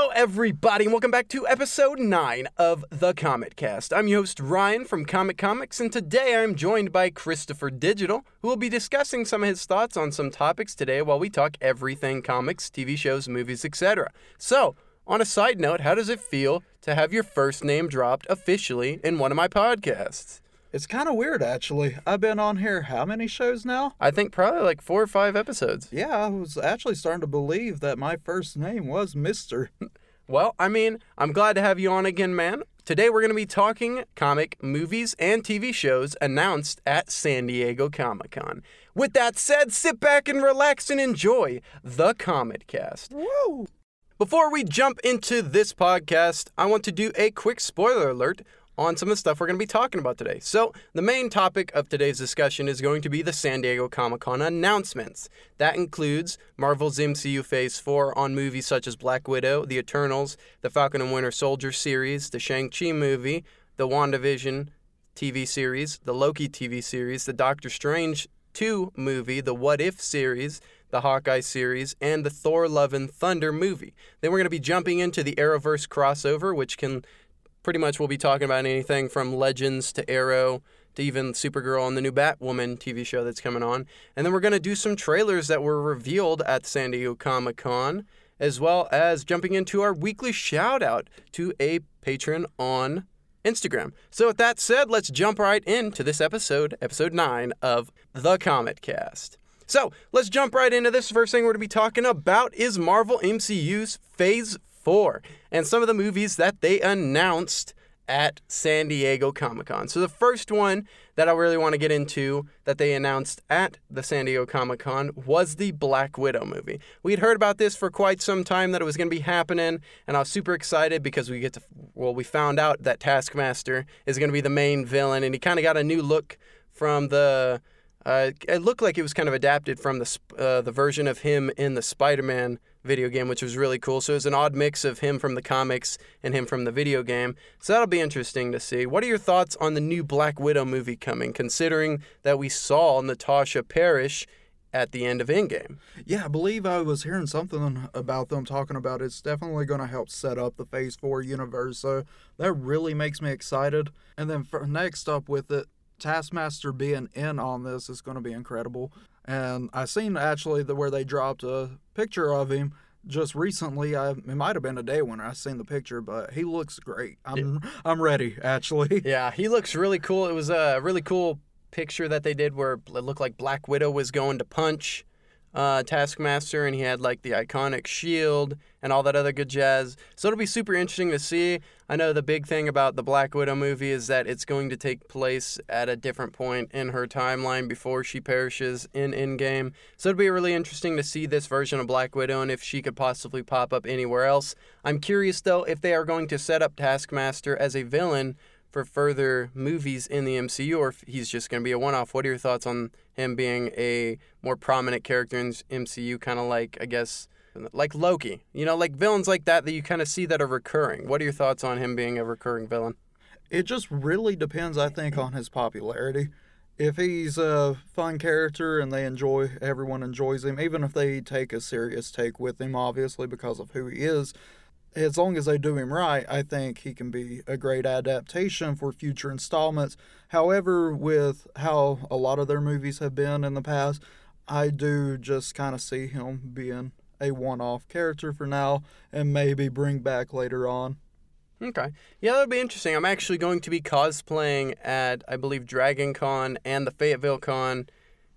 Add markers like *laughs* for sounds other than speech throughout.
Hello, everybody, and welcome back to episode 9 of The Comet Cast. I'm your host, Ryan from Comet Comics, and today I'm joined by Christopher Digital, who will be discussing some of his thoughts on some topics today while we talk everything comics, TV shows, movies, etc. So, on a side note, how does it feel to have your first name dropped officially in one of my podcasts? It's kind of weird, actually. I've been on here how many shows now? I think probably like four or five episodes. Yeah, I was actually starting to believe that my first name was Mister. *laughs* Well, I mean, I'm glad to have you on again, man. Today we're going to be talking comic, movies, and TV shows announced at San Diego Comic Con. With that said, sit back and relax and enjoy the Comet Cast. Woo! Before we jump into this podcast, I want to do a quick spoiler alert on some of the stuff we're going to be talking about today. So, the main topic of today's discussion is going to be the San Diego Comic Con announcements. That includes Marvel's MCU Phase 4 on movies such as Black Widow, The Eternals, the Falcon and Winter Soldier series, the Shang-Chi movie, the WandaVision TV series, the Loki TV series, the Doctor Strange 2 movie, the What If series, the Hawkeye series, and the Thor Love and Thunder movie. Then we're going to be jumping into the Arrowverse crossover, which can pretty much we'll be talking about anything from Legends to Arrow to even Supergirl and the new Batwoman TV show that's coming on. And then we're going to do some trailers that were revealed at San Diego Comic Con, as well as jumping into our weekly shout out to a patron on Instagram. So, with that said, let's jump right into this episode, episode 9 of The Comet Cast. So, let's jump right into this. First thing we're going to be talking about is Marvel MCU's Phase 4 and some of the movies that they announced at San Diego Comic Con. So, the first one that I really want to get into that they announced at the San Diego Comic Con was the Black Widow movie. We'd heard about this for quite some time that it was going to be happening, and I was super excited because we get to, well, we found out that Taskmaster is going to be the main villain, and he kind of got a new look from the. Uh, it looked like it was kind of adapted from the uh, the version of him in the Spider-Man video game, which was really cool. So it was an odd mix of him from the comics and him from the video game. So that'll be interesting to see. What are your thoughts on the new Black Widow movie coming, considering that we saw Natasha perish at the end of Endgame? Yeah, I believe I was hearing something about them talking about it's definitely going to help set up the Phase 4 universe. So that really makes me excited. And then for next up with it, Taskmaster being in on this is going to be incredible. And I seen actually the where they dropped a picture of him just recently. I it might have been a day when I seen the picture, but he looks great. I'm yeah. I'm ready actually. *laughs* Yeah, he looks really cool. It was a really cool picture that they did where it looked like Black Widow was going to punch uh, Taskmaster, and he had like the iconic shield and all that other good jazz. So it'll be super interesting to see. I know the big thing about the Black Widow movie is that it's going to take place at a different point in her timeline before she perishes in Endgame. So it'd be really interesting to see this version of Black Widow and if she could possibly pop up anywhere else. I'm curious though if they are going to set up Taskmaster as a villain for further movies in the MCU, or if he's just going to be a one off. What are your thoughts on him being a more prominent character in MCU, kind of like, I guess, like Loki? You know, like villains like that that you kind of see that are recurring. What are your thoughts on him being a recurring villain? It just really depends, I think, on his popularity. If he's a fun character and they enjoy, everyone enjoys him, even if they take a serious take with him, obviously, because of who he is, as long as they do him right, I think he can be a great adaptation for future installments. However, with how a lot of their movies have been in the past, I do just kind of see him being a one off character for now and maybe bring back later on. Okay. Yeah, that'll be interesting. I'm actually going to be cosplaying at, I believe, Dragon Con and the Fayetteville Con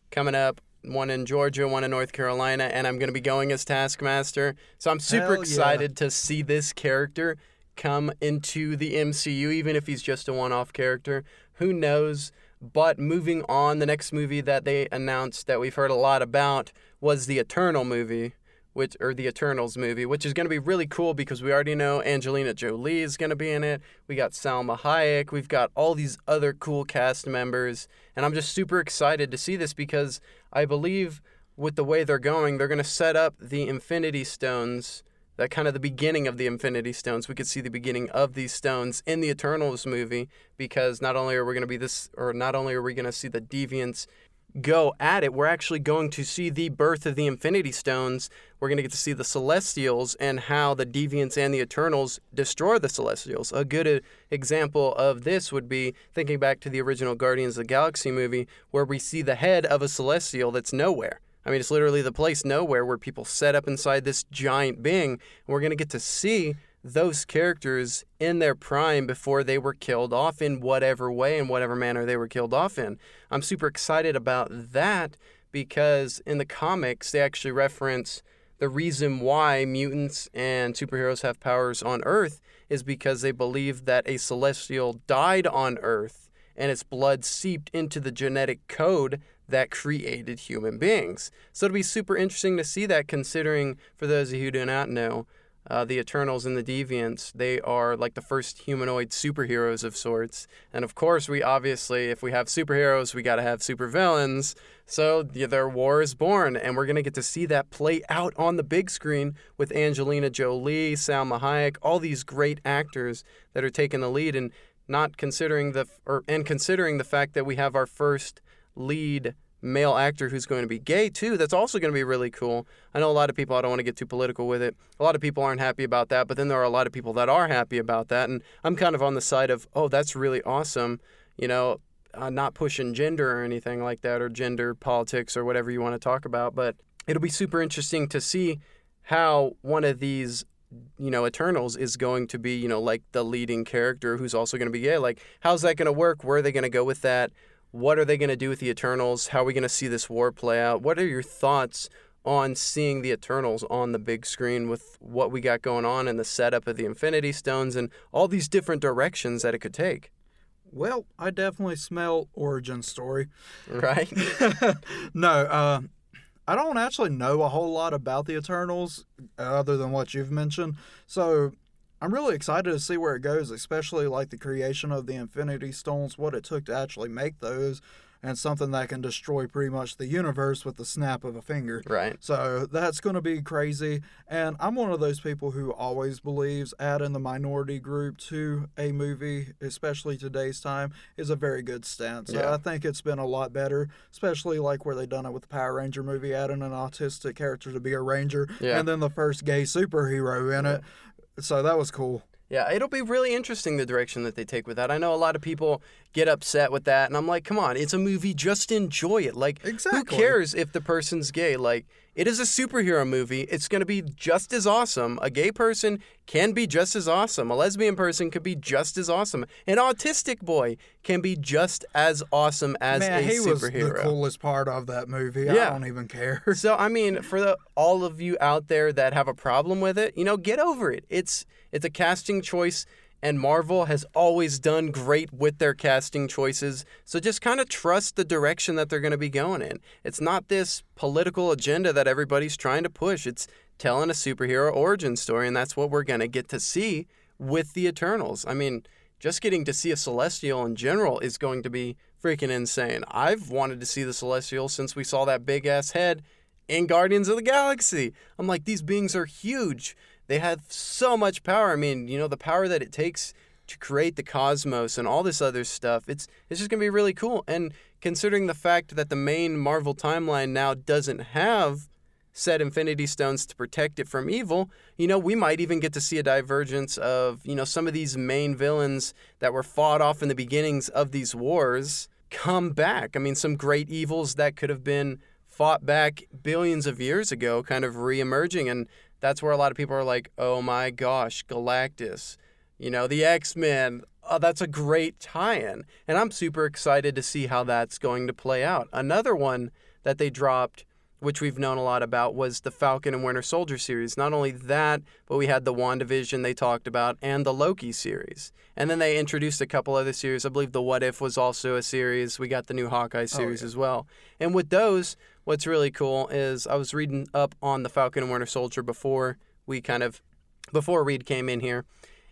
coming up one in Georgia, one in North Carolina, and I'm going to be going as Taskmaster. So I'm super Hell excited yeah. to see this character come into the MCU, even if he's just a one off character. Who knows? But moving on, the next movie that they announced that we've heard a lot about was the Eternal movie which or the Eternals movie, which is going to be really cool because we already know Angelina Jolie is going to be in it. We got Salma Hayek. We've got all these other cool cast members, and I'm just super excited to see this because I believe with the way they're going, they're going to set up the Infinity Stones. That kind of the beginning of the Infinity Stones. We could see the beginning of these stones in the Eternals movie because not only are we going to be this, or not only are we going to see the Deviants go at it, we're actually going to see the birth of the Infinity Stones. We're going to get to see the Celestials and how the Deviants and the Eternals destroy the Celestials. A good uh, example of this would be thinking back to the original Guardians of the Galaxy movie, where we see the head of a Celestial that's nowhere. I mean, it's literally the place nowhere where people set up inside this giant being. We're going to get to see those characters in their prime before they were killed off in whatever way in whatever manner they were killed off in. I'm super excited about that because in the comics they actually reference the reason why mutants and superheroes have powers on Earth is because they believe that a celestial died on Earth and its blood seeped into the genetic code that created human beings. So it'll be super interesting to see that considering for those of you who do not know, uh, the Eternals and the Deviants, they are like the first humanoid superheroes of sorts. And of course, we obviously, if we have superheroes, we got to have supervillains. So yeah, their war is born, and we're going to get to see that play out on the big screen with Angelina Jolie, Salma Hayek, all these great actors that are taking the lead, and not considering the or and considering the fact that we have our first lead male actor who's going to be gay too. That's also going to be really cool. I know a lot of people, I don't want to get too political with it. A lot of people aren't happy about that, but then there are a lot of people that are happy about that. And I'm kind of on the side of, oh, that's really awesome. You know, uh, not pushing gender or anything like that or gender politics or whatever you want to talk about. But it'll be super interesting to see how one of these you know eternals is going to be you know like the leading character who's also going to be gay like how's that going to work where are they going to go with that what are they going to do with the Eternals? How are we going to see this war play out? What are your thoughts on seeing the Eternals on the big screen with what we got going on and the setup of the Infinity Stones and all these different directions that it could take? Well, I definitely smell origin story. Right? *laughs* no, uh, I don't actually know a whole lot about the Eternals other than what you've mentioned. So I'm really excited to see where it goes, especially like the creation of the Infinity Stones, what it took to actually make those, and something that can destroy pretty much the universe with the snap of a finger. Right. So that's going to be crazy. And I'm one of those people who always believes adding the minority group to a movie, especially today's time, is a very good stance. Yeah. I think it's been a lot better, especially like where they done it with the Power Ranger movie, adding an autistic character to be a ranger, Yeah. and then the first gay superhero in it. So that was cool. Yeah, it'll be really interesting the direction that they take with that. I know a lot of people get upset with that, and I'm like, come on, it's a movie, just enjoy it. Like, Exactly. who cares if the person's gay? Like, it is a superhero movie. It's going to be just as awesome. A gay person can be just as awesome. A lesbian person could be just as awesome. An autistic boy can be just as awesome as Man, a he was the coolest part of that movie. Yeah. I don't even care. So I mean, for the, all of you out there that have a problem with it, you know, get over it. It's it's a casting choice, and Marvel has always done great with their casting choices. So just kind of trust the direction that they're going to be going in. It's not this political agenda that everybody's trying to push. It's telling a superhero origin story, and that's what we're going to get to see with the Eternals. I mean, just getting to see a Celestial in general is going to be freaking insane. I've wanted to see the Celestial since we saw that big ass head in Guardians of the Galaxy. I'm like, these beings are huge. They have so much power. I mean, you know, the power that it takes to create the cosmos and all this other stuff. It's it's just gonna be really cool. And considering the fact that the main Marvel timeline now doesn't have set Infinity Stones to protect it from evil, you know, we might even get to see a divergence of, you know, some of these main villains that were fought off in the beginnings of these wars come back. I mean, some great evils that could have been fought back billions of years ago kind of re-emerging and that's where a lot of people are like, "Oh my gosh, Galactus." You know, the X-Men, oh, that's a great tie-in. And I'm super excited to see how that's going to play out. Another one that they dropped which we've known a lot about, was the Falcon and Winter Soldier series. Not only that, but we had the WandaVision they talked about and the Loki series. And then they introduced a couple other series. I believe the What If was also a series. We got the new Hawkeye oh, series yeah. as well. And with those, what's really cool is I was reading up on the Falcon and Winter Soldier before we kind of before Reed came in here.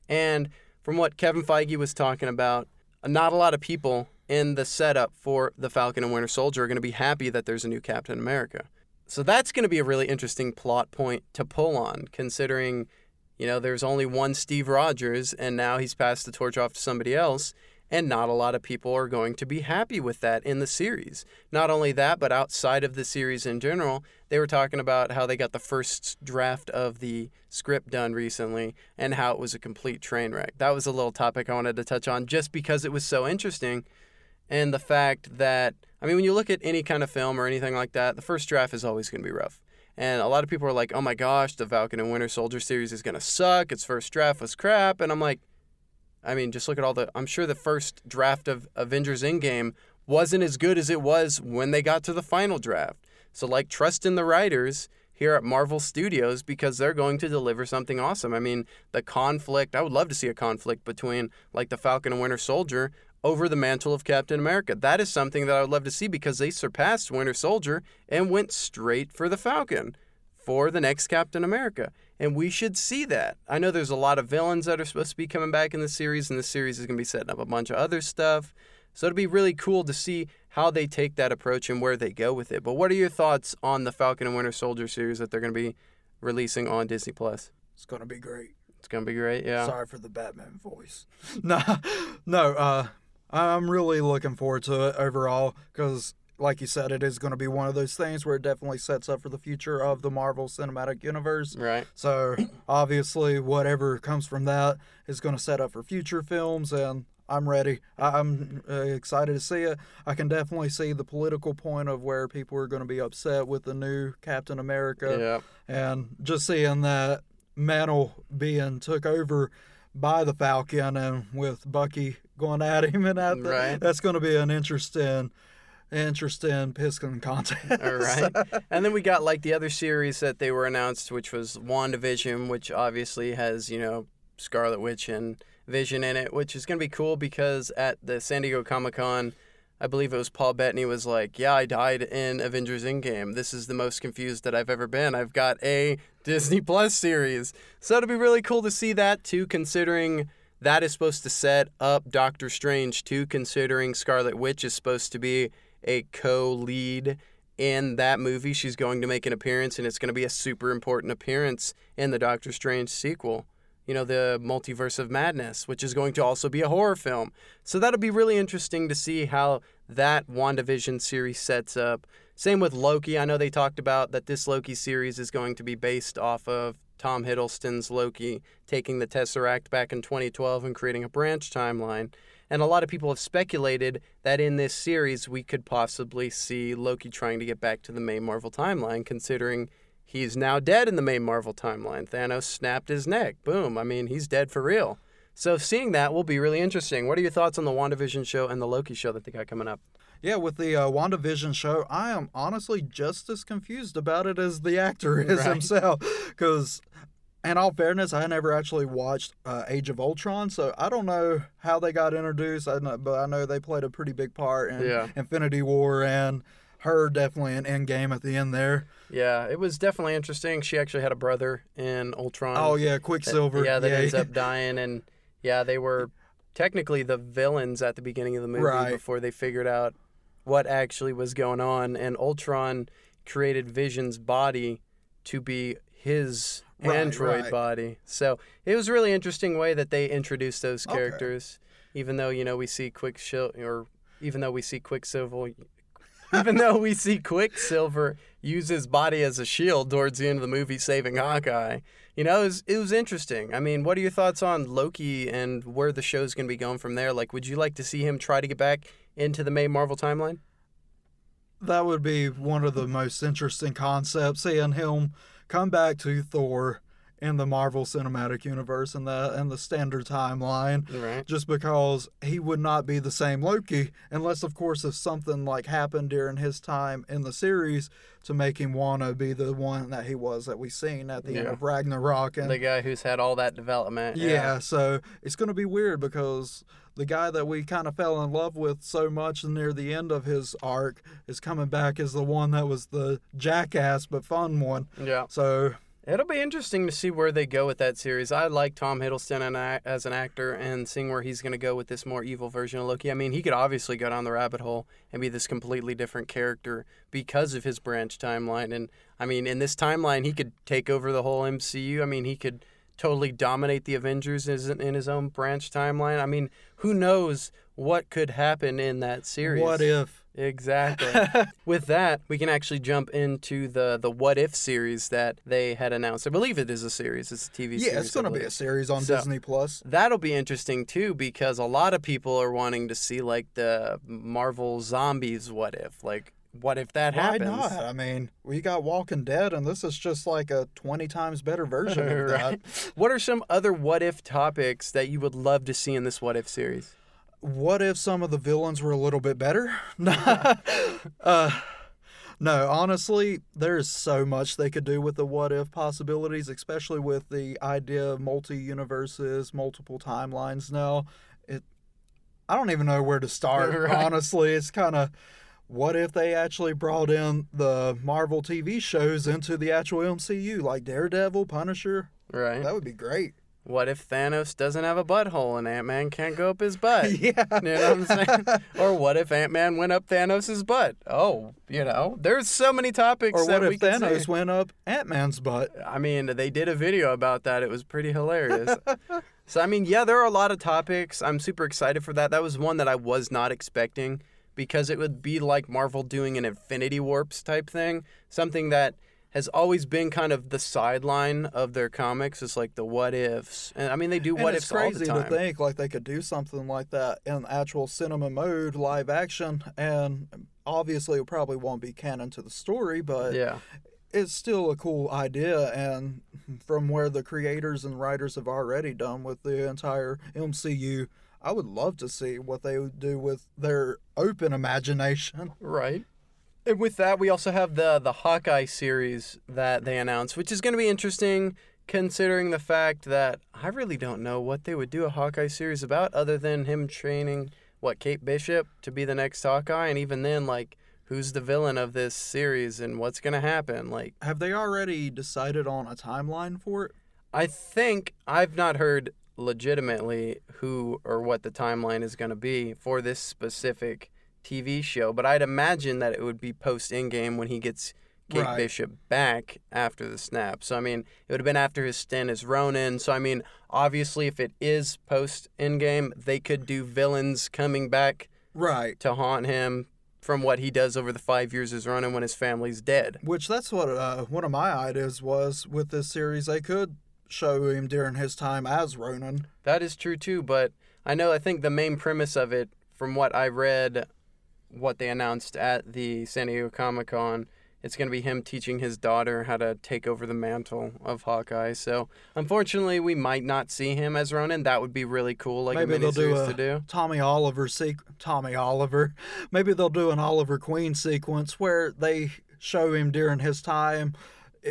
And from what Kevin Feige was talking about, not a lot of people in the setup for the Falcon and Winter Soldier are going to be happy that there's a new Captain America. So that's going to be a really interesting plot point to pull on, considering, you know, there's only one Steve Rogers, and now he's passed the torch off to somebody else. And not a lot of people are going to be happy with that in the series. Not only that, but outside of the series in general, they were talking about how they got the first draft of the script done recently and how it was a complete train wreck. That was a little topic I wanted to touch on just because it was so interesting. And the fact that, I mean, when you look at any kind of film or anything like that, the first draft is always going to be rough. And a lot of people are like, oh my gosh, the Falcon and Winter Soldier series is going to suck. Its first draft was crap. And I'm like, I mean, just look at all the. I'm sure the first draft of Avengers Endgame wasn't as good as it was when they got to the final draft. So, like, trust in the writers here at Marvel Studios because they're going to deliver something awesome. I mean, the conflict, I would love to see a conflict between, like, the Falcon and Winter Soldier over the mantle of Captain America. That is something that I would love to see because they surpassed Winter Soldier and went straight for the Falcon for the next Captain America. And we should see that. I know there's a lot of villains that are supposed to be coming back in the series, and the series is going to be setting up a bunch of other stuff. So it'll be really cool to see how they take that approach and where they go with it. But what are your thoughts on the Falcon and Winter Soldier series that they're going to be releasing on Disney Plus? It's going to be great. It's going to be great, yeah. Sorry for the Batman voice. *laughs* no, no, uh, I'm really looking forward to it overall because like you said, it is going to be one of those things where it definitely sets up for the future of the Marvel Cinematic Universe. Right. So obviously, whatever comes from that is going to set up for future films, and I'm ready. I'm uh, excited to see it. I can definitely see the political point of where people are going to be upset with the new Captain America, Yeah. and just seeing that mantle being took over by the Falcon and with Bucky going at him and the, Right. that's going to be an interesting interesting piston contest. All right. *laughs* and then we got like the other series that they were announced, which was WandaVision, which obviously has, you know, Scarlet Witch and Vision in it, which is going to be cool because at the San Diego Comic Con, I believe it was Paul Bettany was like, Yeah, I died in Avengers Endgame. This is the most confused that I've ever been. I've got a Disney Plus series. So it'll be really cool to see that too, considering that is supposed to set up Doctor Strange too, considering Scarlet Witch is supposed to be a co lead in that movie. She's going to make an appearance, and it's going to be a super important appearance in the Doctor Strange sequel. You know, the Multiverse of Madness, which is going to also be a horror film. So that'll be really interesting to see how that WandaVision series sets up. Same with Loki. I know they talked about that this Loki series is going to be based off of Tom Hiddleston's Loki taking the Tesseract back in 2012 and creating a branch timeline. And a lot of people have speculated that in this series we could possibly see Loki trying to get back to the main Marvel timeline, considering he's now dead in the main Marvel timeline. Thanos snapped his neck. Boom. I mean, he's dead for real. So seeing that will be really interesting. What are your thoughts on the WandaVision show and the Loki show that they got coming up? Yeah, with the uh, WandaVision show, I am honestly just as confused about it as the actor *laughs* is Right. himself. Because, in all fairness, I never actually watched uh, Age of Ultron, so I don't know how they got introduced. I know, but I know they played a pretty big part in Yeah. Infinity War and her definitely an Endgame at the end there. Yeah, it was definitely interesting. She actually had a brother in Ultron. oh yeah, that- Quicksilver. Yeah, that ends up dying, and yeah, they were technically the villains at the beginning of the movie Right. before they figured out what actually was going on. And Ultron created Vision's body to be his Right, android right. body. So it was a really interesting way that they introduced those Okay. characters. Even though you know we see Quicksilver, or even though we see Quicksilver, even though we see Quicksilver use his body as a shield towards the end of the movie, saving Hawkeye. You know, it was, it was interesting. I mean, what are your thoughts on Loki and where the show's going to be going from there? Like, would you like to see him try to get back into the main Marvel timeline? that would be one of the most interesting concepts seeing him come back to Thor in the Marvel Cinematic Universe and the and the standard timeline Right. just because he would not be the same Loki unless of course if something like happened during his time in the series to make him want to be the one that he was that we've seen at the end of Ragnarok and The guy who's had all that development. yeah, so it's going to be weird because the guy that we kind of fell in love with so much near the end of his arc is coming back as the one that was the jackass but fun one. Yeah. So It'll be interesting to see where they go with that series. I like Tom Hiddleston as an actor and seeing where he's going to go with this more evil version of Loki. I mean, he could obviously go down the rabbit hole and be this completely different character because of his branch timeline. And I mean, in this timeline, he could take over the whole MCU. I mean, he could totally dominate the Avengers in in his own branch timeline. I mean, who knows what could happen in that series? What if? Exactly. *laughs* With that, we can actually jump into the the What If series that they had announced. I believe it is a series. It's a TV series. Yeah, it's going to be a series on So- Disney Plus. That'll be interesting too because a lot of people are wanting to see like the Marvel Zombies What If. Like what if that Why happens? not? I mean, we got Walking Dead, and this is just like a 20 times better version of *laughs* that. What are some other what if topics that you would love to see in this what if series? What if some of the villains were a little bit better? *laughs* *laughs* uh, no, honestly, there's so much they could do with the what if possibilities, especially with the idea of multi universes, multiple timelines now. It I don't even know where to start, Right. honestly. It's kind of what if they actually brought in the Marvel TV shows into the actual MCU, like Daredevil, Punisher? Right. That would be great. What if Thanos doesn't have a butthole and Ant Man can't go up his butt? *laughs* yeah. You know what I'm saying? *laughs* or what if Ant Man went up Thanos' butt? Oh, you know, there's so many topics Or what if Thanos went up Ant Man's butt? I mean, they did a video about that. It was pretty hilarious. *laughs* so, I mean, yeah, there are a lot of topics. I'm super excited for that. That was one that I was not expecting because it would be like Marvel doing an Infinity Warps type thing, something that has always been kind of the sideline of their comics. It's like the what ifs, and I mean, they do And what ifs all the time. It's crazy to think like they could do something like that in actual cinema mode, live action, and obviously it probably won't be canon to the story, but Yeah. it's still a cool idea. And from where the creators and writers have already done with the entire MCU, I would love to see what they would do with their open imagination. *laughs* Right. And with that, we also have the the Hawkeye series that they announced, which is going to be interesting considering the fact that I really don't know what they would do a Hawkeye series about other than him training what Kate Bishop to be the next Hawkeye and even then like who's the villain of this series and what's going to happen like Have they already decided on a timeline for it? I think I've not heard legitimately who or what the timeline is going to be for this specific TV show, but I'd imagine that it would be post Endgame when he gets Kate Right. Bishop back after the snap. So, I mean, it would have been after his stint as Ronin. So, I mean, obviously, if it is post Endgame, they could do villains coming back Right. to haunt him from what he does over the five years as Ronin when his family's dead. Which that's what uh, one of my ideas was with this series. They could show him during his time as Ronin. That is true too, but I know I think the main premise of it, from what I read, what they announced at the San Diego Comic Con, it's going to be him teaching his daughter how to take over the mantle of Hawkeye. So unfortunately, we might not see him as Ronin. That would be really cool, like Maybe a they'll do a to do. Tommy Oliver sequ- Tommy Oliver. *laughs* Maybe they'll do an Oliver Queen sequence where they show him during his time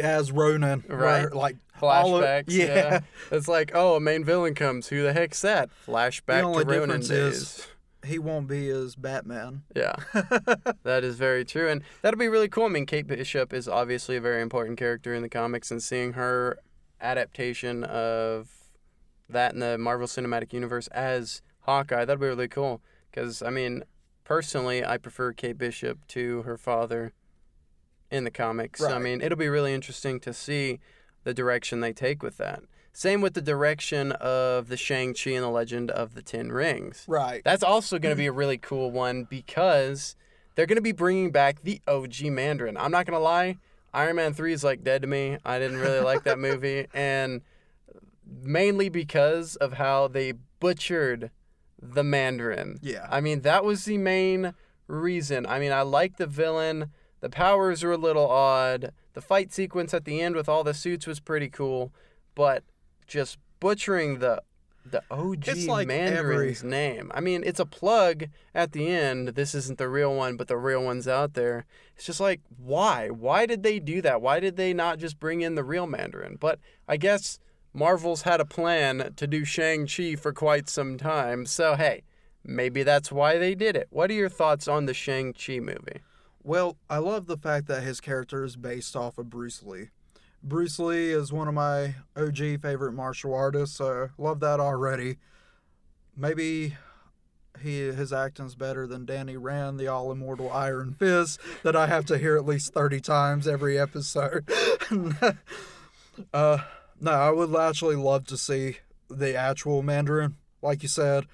as Ronin. where, Right. like Oli- Flashbacks, yeah. It's like, oh, a main villain comes. Who the heck's that? Flashback the only to days. is- he won't be as Batman. Yeah, *laughs* that is very true, and that'll be really cool. I mean, Kate Bishop is obviously a very important character in the comics, and seeing her adaptation of that in the Marvel Cinematic Universe as Hawkeye, that'll be really cool. Because I mean, personally, I prefer Kate Bishop to her father in the comics. So, I mean, it'll be really interesting to see the direction they take with that. Same with the direction of the Shang-Chi and the Legend of the Ten Rings. Right. That's also going to be a mm-hmm. really cool one because they're going to be bringing back the OG Mandarin. I'm not going to lie, Iron Man 3 is like dead to me. I didn't really like that movie *laughs* and mainly because of how they butchered the Mandarin. Yeah. I mean, that was the main reason. I mean, I like the villain. The powers were a little odd. The fight sequence at the end with all the suits was pretty cool, but just butchering the the OG It's like Mandarin's name. I mean, it's a plug at the end. This isn't the real one, but the real one's out there. It's just like, why? Why did they do that? Why did they not just bring in the real Mandarin? But I guess Marvel's had a plan to do Shang-Chi for quite some time. So, hey, maybe that's why they did it. What are your thoughts on the Shang-Chi movie? Well, I love the fact that his character is based off of Bruce Lee. Bruce Lee is one of my OG favorite martial artists, so love that already. Maybe he his acting's better than Danny Rand, the all immortal Iron Fist, that I have to hear at least thirty times every episode. *laughs* uh, No, I would actually love to see the actual Mandarin. Like you said,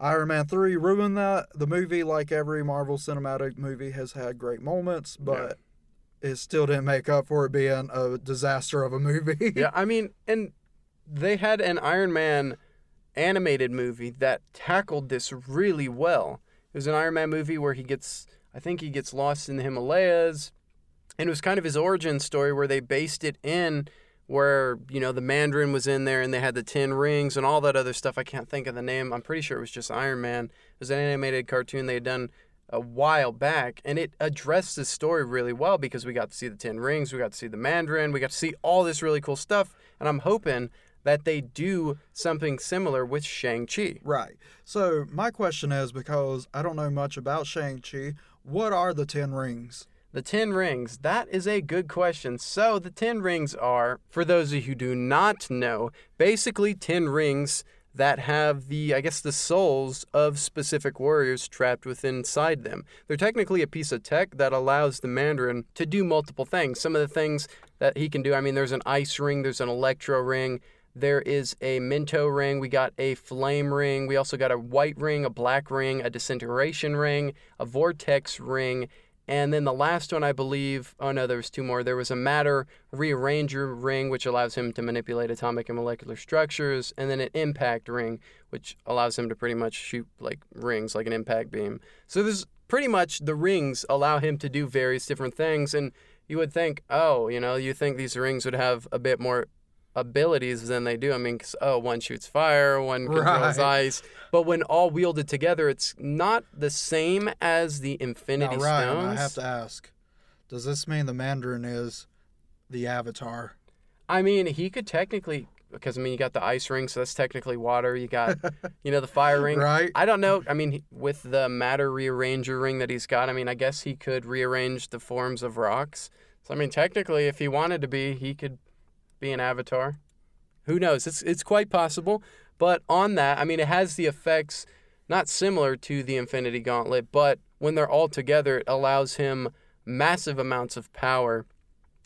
Iron Man 3 ruined that. The movie, like every Marvel Cinematic movie, has had great moments, but it still didn't make up for it being a disaster of a movie. *laughs* Yeah, I mean, and they had an Iron Man animated movie that tackled this really well. It was an Iron Man movie where he gets, I think he gets lost in the Himalayas, and it was kind of his origin story where they based it in where you know the Mandarin was in there and they had the Ten Rings and all that other stuff. I can't think of the name. I'm pretty sure it was just Iron Man. It was an animated cartoon they had done a while back, and it addressed the story really well because we got to see the Ten Rings, we got to see the Mandarin, we got to see all this really cool stuff, and I'm hoping that they do something similar with Shang-Chi. Right. So, my question is because I don't know much about Shang-Chi, what are the Ten Rings? The Ten Rings, that is a good question. So, the Ten Rings are, for those of you who do not know, basically 10 rings that have the, I guess, the souls of specific warriors trapped within inside them. They're technically a piece of tech that allows the Mandarin to do multiple things. Some of the things that he can do, I mean, there's an ice ring, there's an electro ring, there is a mento ring. We got a flame ring. We also got a white ring, a black ring, a disintegration ring, a vortex ring. And then the last one, I believe, oh no, there was two more. There was a matter rearranger ring, which allows him to manipulate atomic and molecular structures, and then an impact ring, which allows him to pretty much shoot like rings, like an impact beam. So there's pretty much the rings allow him to do various different things. And you would think, oh, you know, you think these rings would have a bit more abilities than they do. I mean, 'cause, oh, one shoots fire, one controls Right. ice. But when all wielded together, it's not the same as the Infinity Now, Ryan, Stones. I have to ask, does this mean the Mandarin is the Avatar? I mean, he could technically, because I mean, you got the ice ring, so that's technically water. You got, *laughs* you know, the fire ring. Right? I don't know. I mean, with the matter rearranger ring that he's got, I mean, I guess he could rearrange the forms of rocks. So I mean, technically, if he wanted to be, he could be an avatar. Who knows? It's it's quite possible. But on that, I mean, it has the effects not similar to the Infinity Gauntlet, but when they're all together, it allows him massive amounts of power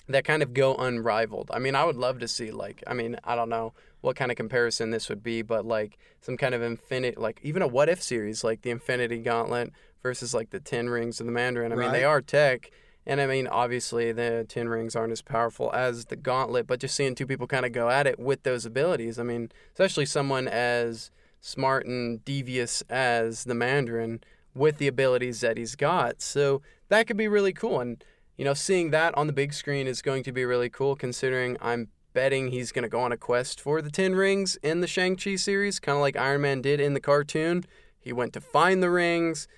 that kind of go unrivaled. I mean, I would love to see like, I mean, I don't know what kind of comparison this would be, but like some kind of infinite, like even a what if series, like the Infinity Gauntlet versus like the Ten Rings of the Mandarin. I mean, they are tech, and I mean, obviously the Ten Rings aren't as powerful as the Gauntlet, but just seeing two people kind of go at it with those abilities, I mean, especially someone as smart and devious as the Mandarin with the abilities that he's got. So that could be really cool. And you know, seeing that on the big screen is going to be really cool considering I'm betting he's going to go on a quest for the Ten Rings in the Shang-Chi series, kind of like Iron Man did in the cartoon. He went to find the rings,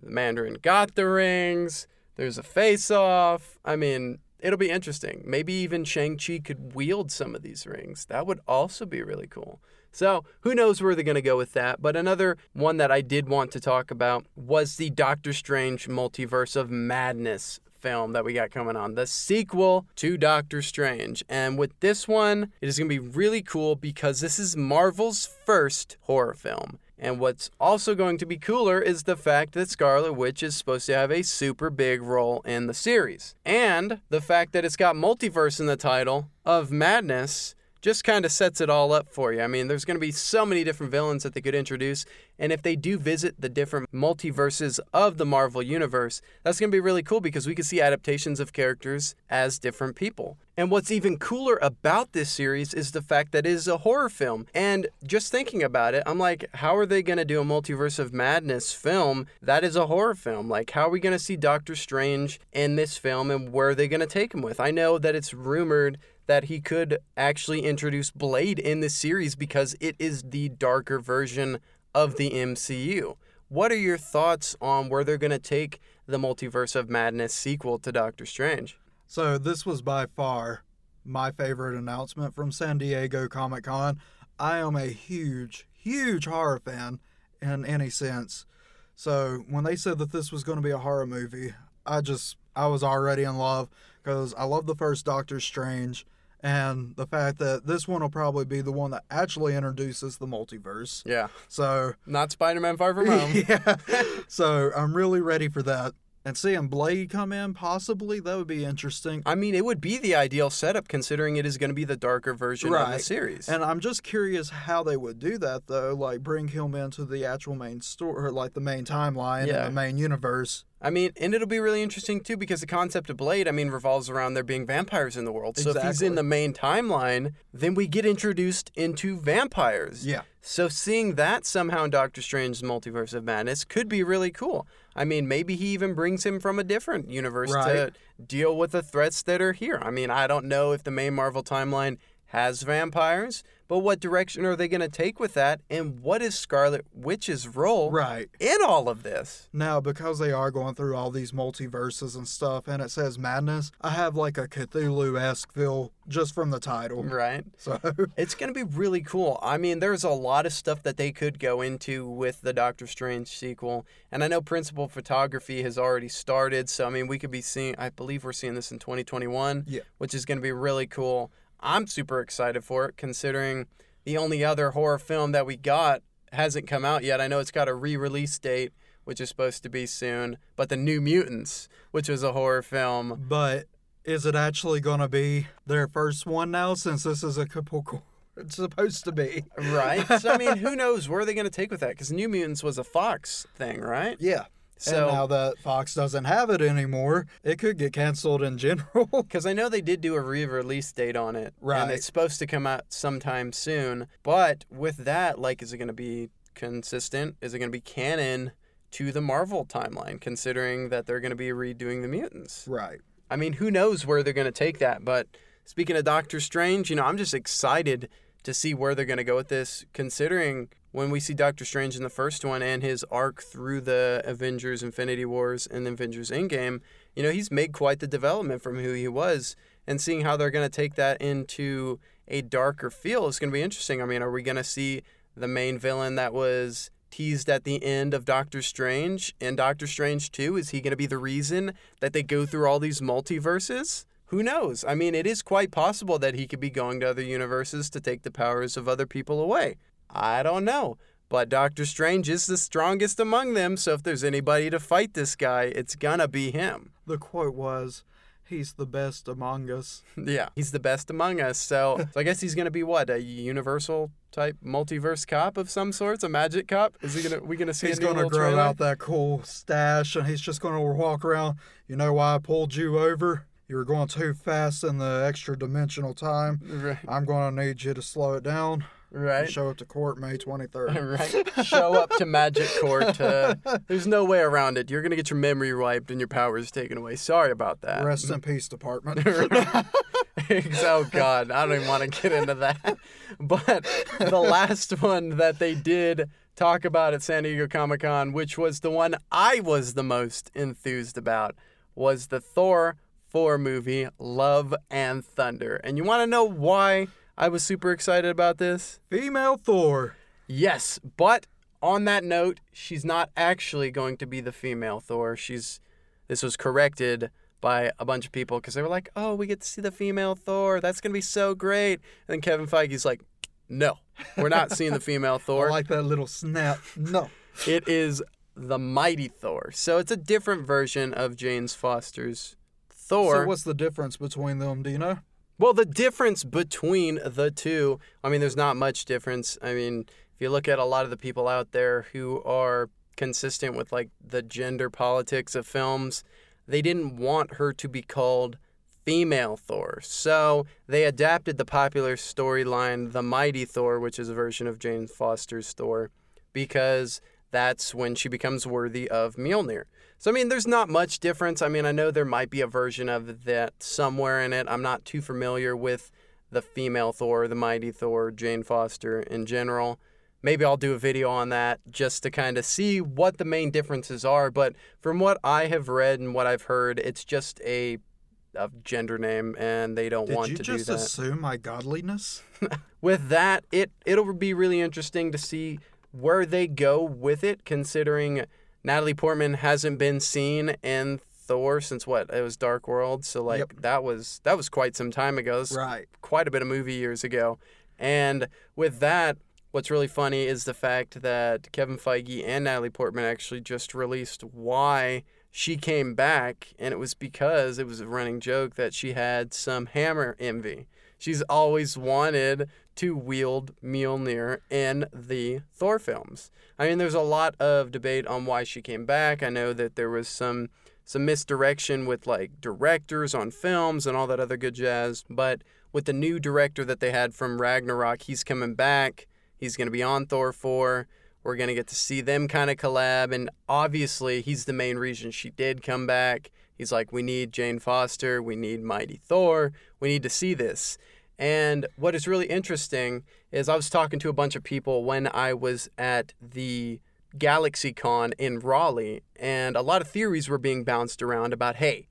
the Mandarin got the rings, there's a face off. I mean, it'll be interesting. Maybe even Shang-Chi could wield some of these rings. That would also be really cool. So, who knows where they're going to go with that. But another one that I did want to talk about was the Doctor Strange Multiverse of Madness film that we got coming on, the sequel to Doctor Strange. And with this one, it is going to be really cool because this is Marvel's first horror film. And what's also going to be cooler is the fact that Scarlet Witch is supposed to have a super big role in the series. And the fact that it's got multiverse in the title of Madness just kind of sets it all up for you. I mean, there's going to be so many different villains that they could introduce, and if they do visit the different multiverses of the Marvel universe, that's going to be really cool because we can see adaptations of characters as different people. And what's even cooler about this series is the fact that it is a horror film. And just thinking about it, I'm like, how are they going to do a multiverse of madness film that is a horror film? Like, how are we going to see Doctor Strange in this film and where are they going to take him with? I know that it's rumored that he could actually introduce Blade in this series because it is the darker version of the MCU. What are your thoughts on where they're going to take the Multiverse of Madness sequel to Doctor Strange? So this was by far my favorite announcement from San Diego Comic Con. I am a huge, huge horror fan in any sense. So when they said that this was going to be a horror movie, I just I was already in love because I love the first Doctor Strange and the fact that this one will probably be the one that actually introduces the multiverse. Yeah. So Not Spider Man Far From *laughs* Home. yeah. So I'm really ready for that. And seeing Blade come in, possibly, that would be interesting. I mean, it would be the ideal setup considering it is going to be the darker version of the Right. series. And I'm just curious how they would do that, though. Like, bring him into the actual main story, or like the main timeline Yeah. and the main universe. I mean, and it'll be really interesting too because the concept of Blade, I mean, revolves around there being vampires in the world. So if he's in the main timeline, then we get introduced into vampires. Yeah. So seeing that somehow in Doctor Strange's Multiverse of Madness could be really cool. I mean, maybe he even brings him from a different universe to deal with the threats that are here. I mean, I don't know if the main Marvel timeline has vampires, but what direction are they going to take with that? And what is Scarlet Witch's role Right. in all of this? Now, because they are going through all these multiverses and stuff, and it says madness, I have like a Cthulhu esque feel just from the title. Right. *laughs* So, It's going to be really cool. I mean, there's a lot of stuff that they could go into with the Doctor Strange sequel. And I know principal photography has already started. So, I mean, we could be seeing, I believe we're seeing this in 2021, Yeah. which is going to be really cool. I'm super excited for it considering the only other horror film that we got hasn't come out yet. I know it's got a re release date, which is supposed to be soon, but The New Mutants, which was a horror film, but is it actually going to be their first one now since this is a couple? It's supposed to be. right? so, I mean, *laughs* who knows where are they going to take with that? Because New Mutants was a Fox thing, right? Yeah. So- and now that Fox doesn't have it anymore, it could get canceled in general. *laughs* Because I know they did do a re-release date on it, right? and it's supposed to come out sometime soon. But with that, like, is it going to be consistent? Is it going to be canon to the Marvel timeline? Considering that they're going to be redoing the mutants. right. I mean, who knows where they're going to take that? But speaking of Doctor Strange, you know, I'm just excited to see where they're going to go with this, considering when we see Doctor Strange in the first one and his arc through the Avengers Infinity Wars and Avengers Endgame, you know, he's made quite the development from who he was. And seeing how they're going to take that into a darker feel is going to be interesting. I mean, are we going to see the main villain that was teased at the end of Doctor Strange and Doctor Strange 2? Is he going to be the reason that they go through all these multiverses? Who knows? I mean, it is quite possible that he could be going to other universes to take the powers of other people away. I don't know. But Doctor Strange is the strongest among them, so if there's anybody to fight this guy, it's gonna be him. The quote was, "He's the best among us." *laughs* Yeah, he's the best among us. So, so I guess he's gonna be what a universal type multiverse cop of some sorts, a magic cop. Is he gonna? We gonna see? He's a going to grow trailer? out that cool stash, and he's just going to walk around. You know why I pulled you over? You were going too fast in the extra dimensional time. Right, I'm going to need you to slow it down. right, Show up to court May 23rd. *laughs* right. Show up to Magic Court. Uh, *laughs* there's no way around it. You're gonna get your memory wiped and your powers taken away. Sorry about that. Rest in peace, department. *laughs* oh God, I don't even want to get into that. But the last one that they did talk about at San Diego Comic Con, which was the one I was the most enthused about, was the Thor 4 movie, Love and Thunder. And you want to know why I was super excited about this? Female Thor. Yes, but on that note, she's not actually going to be the female Thor. She's this was corrected by a bunch of people because they were like, "Oh, we get to see the female Thor. That's gonna be so great." And then Kevin Feige's like, "No, we're not seeing the female *laughs* I Thor. like that little snap. No. It is the mighty Thor. So it's a different version of James Foster's Thor. So what's the difference between them? Do you know? Well, the difference between the two, I mean, there's not much difference. I mean, if you look at a lot of the people out there who are consistent with like the gender politics of films, they didn't want her to be called female Thor. So they adapted the popular storyline, The Mighty Thor, which is a version of Jane Foster's Thor, because that's when she becomes worthy of Mjolnir. So, I mean, there's not much difference. I mean, I know there might be a version of that somewhere in it. I'm not too familiar with the female Thor, the mighty Thor, Jane Foster in general. Maybe I'll do a video on that just to kind of see what the main differences are. But from what I have read and what I've heard, it's just a, a gender name, and they don't Did want to do that Did you just assume my godliness? *laughs* with that, it it'll be really interesting to see where they go with it, considering Natalie Portman hasn't been seen in Thor since what it was Dark World, so like Yep. that was that was quite some time ago. Right. quite a bit of movie years ago, and with that. What's really funny is the fact that Kevin Feige and Natalie Portman actually just released why she came back, and it was because it was a running joke that she had some hammer envy. She's always wanted to wield Mjolnir in the Thor films. I mean, there's a lot of debate on why she came back. I know that there was some some misdirection with like directors on films and all that other good jazz, but with the new director that they had from Ragnarok, he's coming back. He's going to be on Thor 4. We're going to get to see them kind of collab. And obviously, he's the main reason she did come back. He's like, we need Jane Foster. We need Mighty Thor. We need to see this. And what is really interesting is I was talking to a bunch of people when I was at the GalaxyCon in Raleigh, and a lot of theories were being bounced around about hey,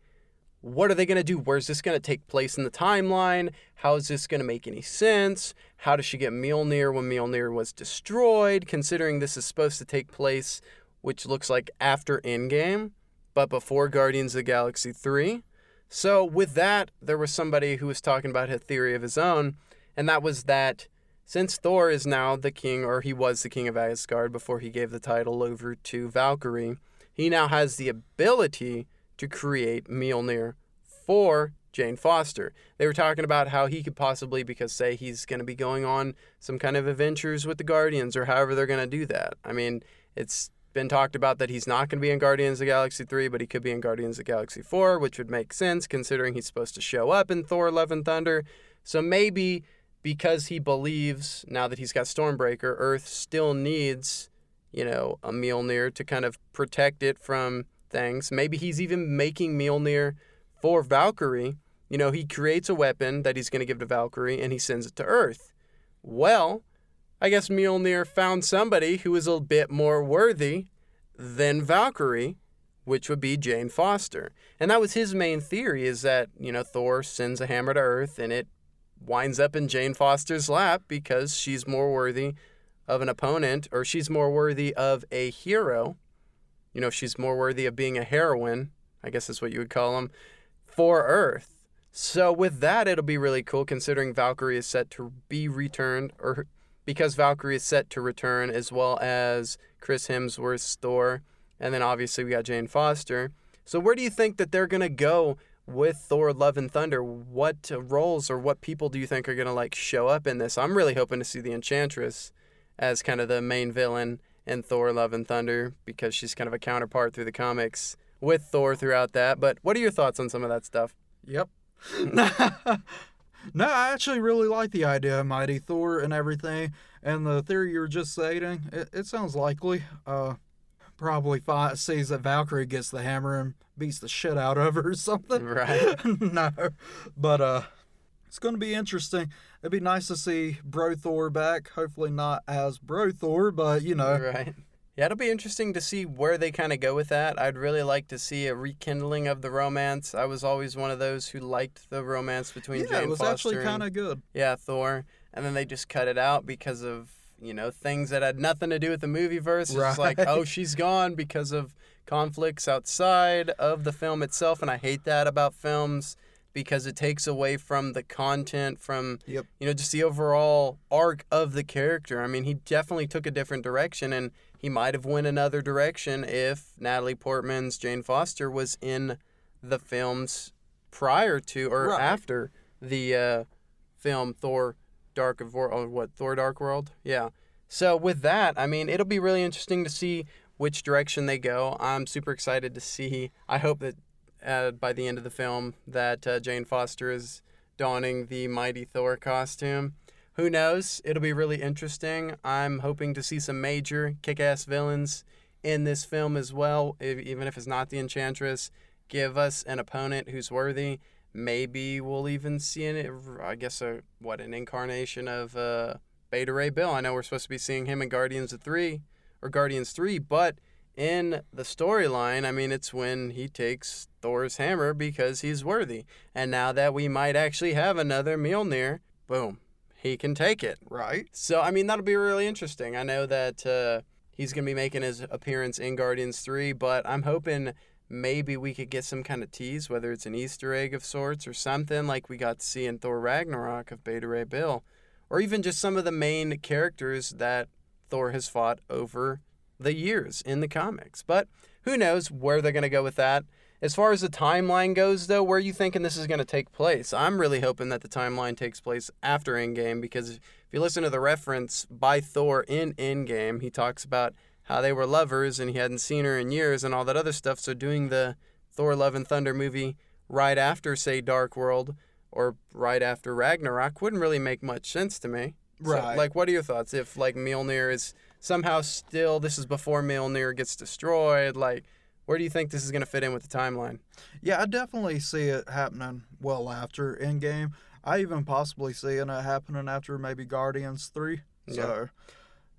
what are they going to do? Where's this going to take place in the timeline? How is this going to make any sense? How does she get Mjolnir when Mjolnir was destroyed? Considering this is supposed to take place, which looks like after Endgame, but before Guardians of the Galaxy 3. So, with that, there was somebody who was talking about a theory of his own, and that was that since Thor is now the king, or he was the king of Asgard before he gave the title over to Valkyrie, he now has the ability to create Mjolnir for Jane Foster. They were talking about how he could possibly, because say he's going to be going on some kind of adventures with the Guardians or however they're going to do that. I mean, it's been talked about that he's not going to be in Guardians of Galaxy 3, but he could be in Guardians of Galaxy 4, which would make sense considering he's supposed to show up in Thor Love and Thunder. So maybe because he believes now that he's got Stormbreaker, Earth still needs, you know, a Mjolnir to kind of protect it from things. Maybe he's even making Mjolnir for Valkyrie. You know, he creates a weapon that he's going to give to Valkyrie and he sends it to Earth. Well, I guess Mjolnir found somebody who is a bit more worthy than Valkyrie, which would be Jane Foster. And that was his main theory is that, you know, Thor sends a hammer to Earth and it winds up in Jane Foster's lap because she's more worthy of an opponent or she's more worthy of a hero you know, she's more worthy of being a heroine, I guess is what you would call them, for Earth. So with that, it'll be really cool considering Valkyrie is set to be returned, or because Valkyrie is set to return, as well as Chris Hemsworth's Thor, and then obviously we got Jane Foster. So where do you think that they're gonna go with Thor: Love and Thunder? What roles or what people do you think are gonna like show up in this? I'm really hoping to see the Enchantress as kind of the main villain in Thor Love and Thunder because she's kind of a counterpart through the comics with Thor throughout that. But what are your thoughts on some of that stuff? Yep. *laughs* *laughs* no, I actually really like the idea of Mighty Thor and everything. And the theory you were just stating, it, it sounds likely. Uh, probably five, sees that Valkyrie gets the hammer and beats the shit out of her or something. Right. *laughs* no. But uh, it's going to be interesting. It'd be nice to see Bro Thor back. Hopefully not as Bro Thor, but you know. Right. Yeah, it'll be interesting to see where they kind of go with that. I'd really like to see a rekindling of the romance. I was always one of those who liked the romance between yeah, Jane it was Foster actually kind of good. yeah Thor, and then they just cut it out because of you know things that had nothing to do with the movie verse. It's like oh she's gone because of conflicts outside of the film itself, and I hate that about films because it takes away from the content from Yep. you know just the overall arc of the character. I mean, he definitely took a different direction, and he might have went another direction if Natalie Portman's Jane Foster was in the films prior to or Right. after the uh, film Thor: Dark of World. Or what Thor: Dark World? Yeah. So with that, I mean, it'll be really interesting to see which direction they go. I'm super excited to see. I hope that uh, by the end of the film that uh, Jane Foster is donning the mighty Thor costume. Who knows? It'll be really interesting. I'm hoping to see some major kick-ass villains in this film as well, if, even if it's not the Enchantress. Give us an opponent who's worthy. Maybe we'll even see an, I guess, a what an incarnation of uh, Beta Ray Bill. I know we're supposed to be seeing him in Guardians of Three or Guardians Three, but in the storyline, I mean, it's when he takes Thor's hammer because he's worthy. And now that we might actually have another Mjolnir, boom, he can take it. Right. So, I mean, that'll be really interesting. I know that uh, he's going to be making his appearance in Guardians 3, but I'm hoping maybe we could get some kind of tease, whether it's an Easter egg of sorts or something like we got to see in Thor Ragnarok of Beta Ray Bill, or even just some of the main characters that Thor has fought over the years in the comics. But who knows where they're going to go with that. As far as the timeline goes, though, where are you thinking this is going to take place? I'm really hoping that the timeline takes place after Endgame because if you listen to the reference by Thor in Endgame, he talks about how they were lovers and he hadn't seen her in years and all that other stuff. So doing the Thor Love and Thunder movie right after, say, Dark World or right after Ragnarok wouldn't really make much sense to me. So, Right. like, what are your thoughts if, like, Mjolnir is somehow still, this is before Mjolnir gets destroyed? Like, where do you think this is going to fit in with the timeline? Yeah, I definitely see it happening well after Endgame. I even possibly see it happening after maybe Guardians 3. So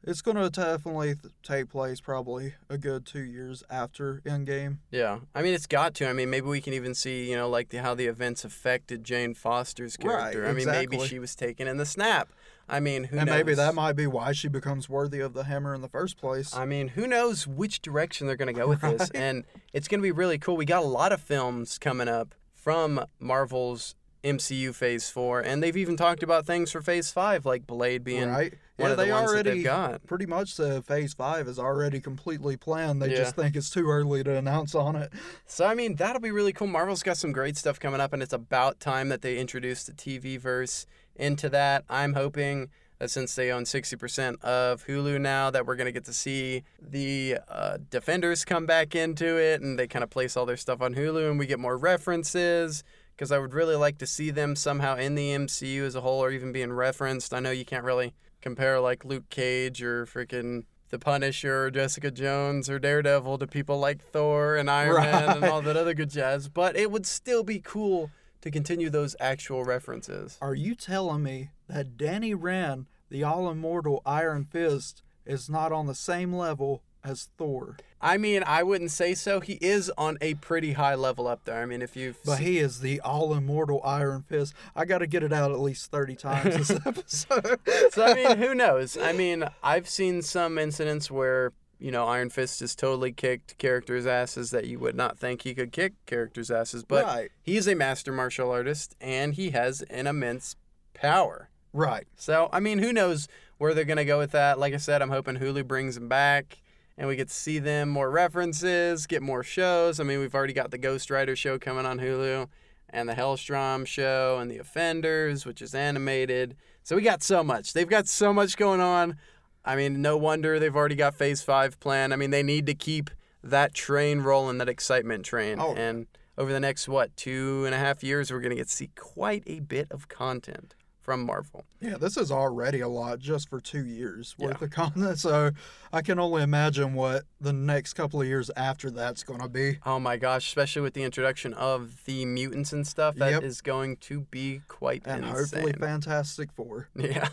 it's going to definitely take place probably a good two years after Endgame. Yeah, I mean it's got to. I mean maybe we can even see you know like the, how the events affected Jane Foster's character. Right, character. I mean maybe she was taken in the snap. I mean who knows. and knows? maybe that might be why she becomes worthy of the hammer in the first place. I mean who knows which direction they're gonna go with this, and it's gonna be really cool. We got a lot of films coming up from Marvel's MCU Phase Four, and they've even talked about things for Phase Five, like Blade being right? One yeah, of the they ones that already they've got. pretty much the phase five is already completely planned. They Yeah. just think it's too early to announce on it. So I mean that'll be really cool. Marvel's got some great stuff coming up, and it's about time that they introduce the TV verse into that. I'm hoping that since they own 60% of Hulu now, that we're gonna get to see the uh, Defenders come back into it, and they kind of place all their stuff on Hulu, and we get more references. Because I would really like to see them somehow in the MCU as a whole, or even being referenced. I know you can't really compare like Luke Cage or freaking the Punisher or Jessica Jones or Daredevil to people like Thor and Iron Man and all that other good jazz, but it would still be cool to continue those actual references. Are you telling me that Danny Rand, the all immortal Iron Fist, is not on the same level as Thor? I mean, I wouldn't say so. He is on a pretty high level up there. I mean, if you've But se- he is the all immortal Iron Fist. I got to get it out at least 30 times this *laughs* episode. so I mean, who knows? I mean, I've seen some incidents where you know Iron Fist has totally kicked characters' asses that you would not think he could kick characters' asses, but right, he's a master martial artist and he has an immense power. right. So, I mean, who knows where they're going to go with that. Like I said, I'm hoping Hulu brings them back and we get to see them more references, get more shows. I mean, we've already got the Ghost Rider show coming on Hulu and the Helstrom show and the Offenders, which is animated. So, we got so much. They've got so much going on. I mean, no wonder they've already got Phase 5 planned. I mean, they need to keep that train rolling, that excitement train. Oh. And over the next, what, two and a half years, we're going to get to see quite a bit of content from Marvel. Yeah, this is already a lot just for two years worth of *laughs* content. So I can only imagine what the next couple of years after that's going to be. Oh my gosh, especially with the introduction of the mutants and stuff, that is Yep. going to be quite And insane. hopefully Fantastic Four. *laughs* Yeah.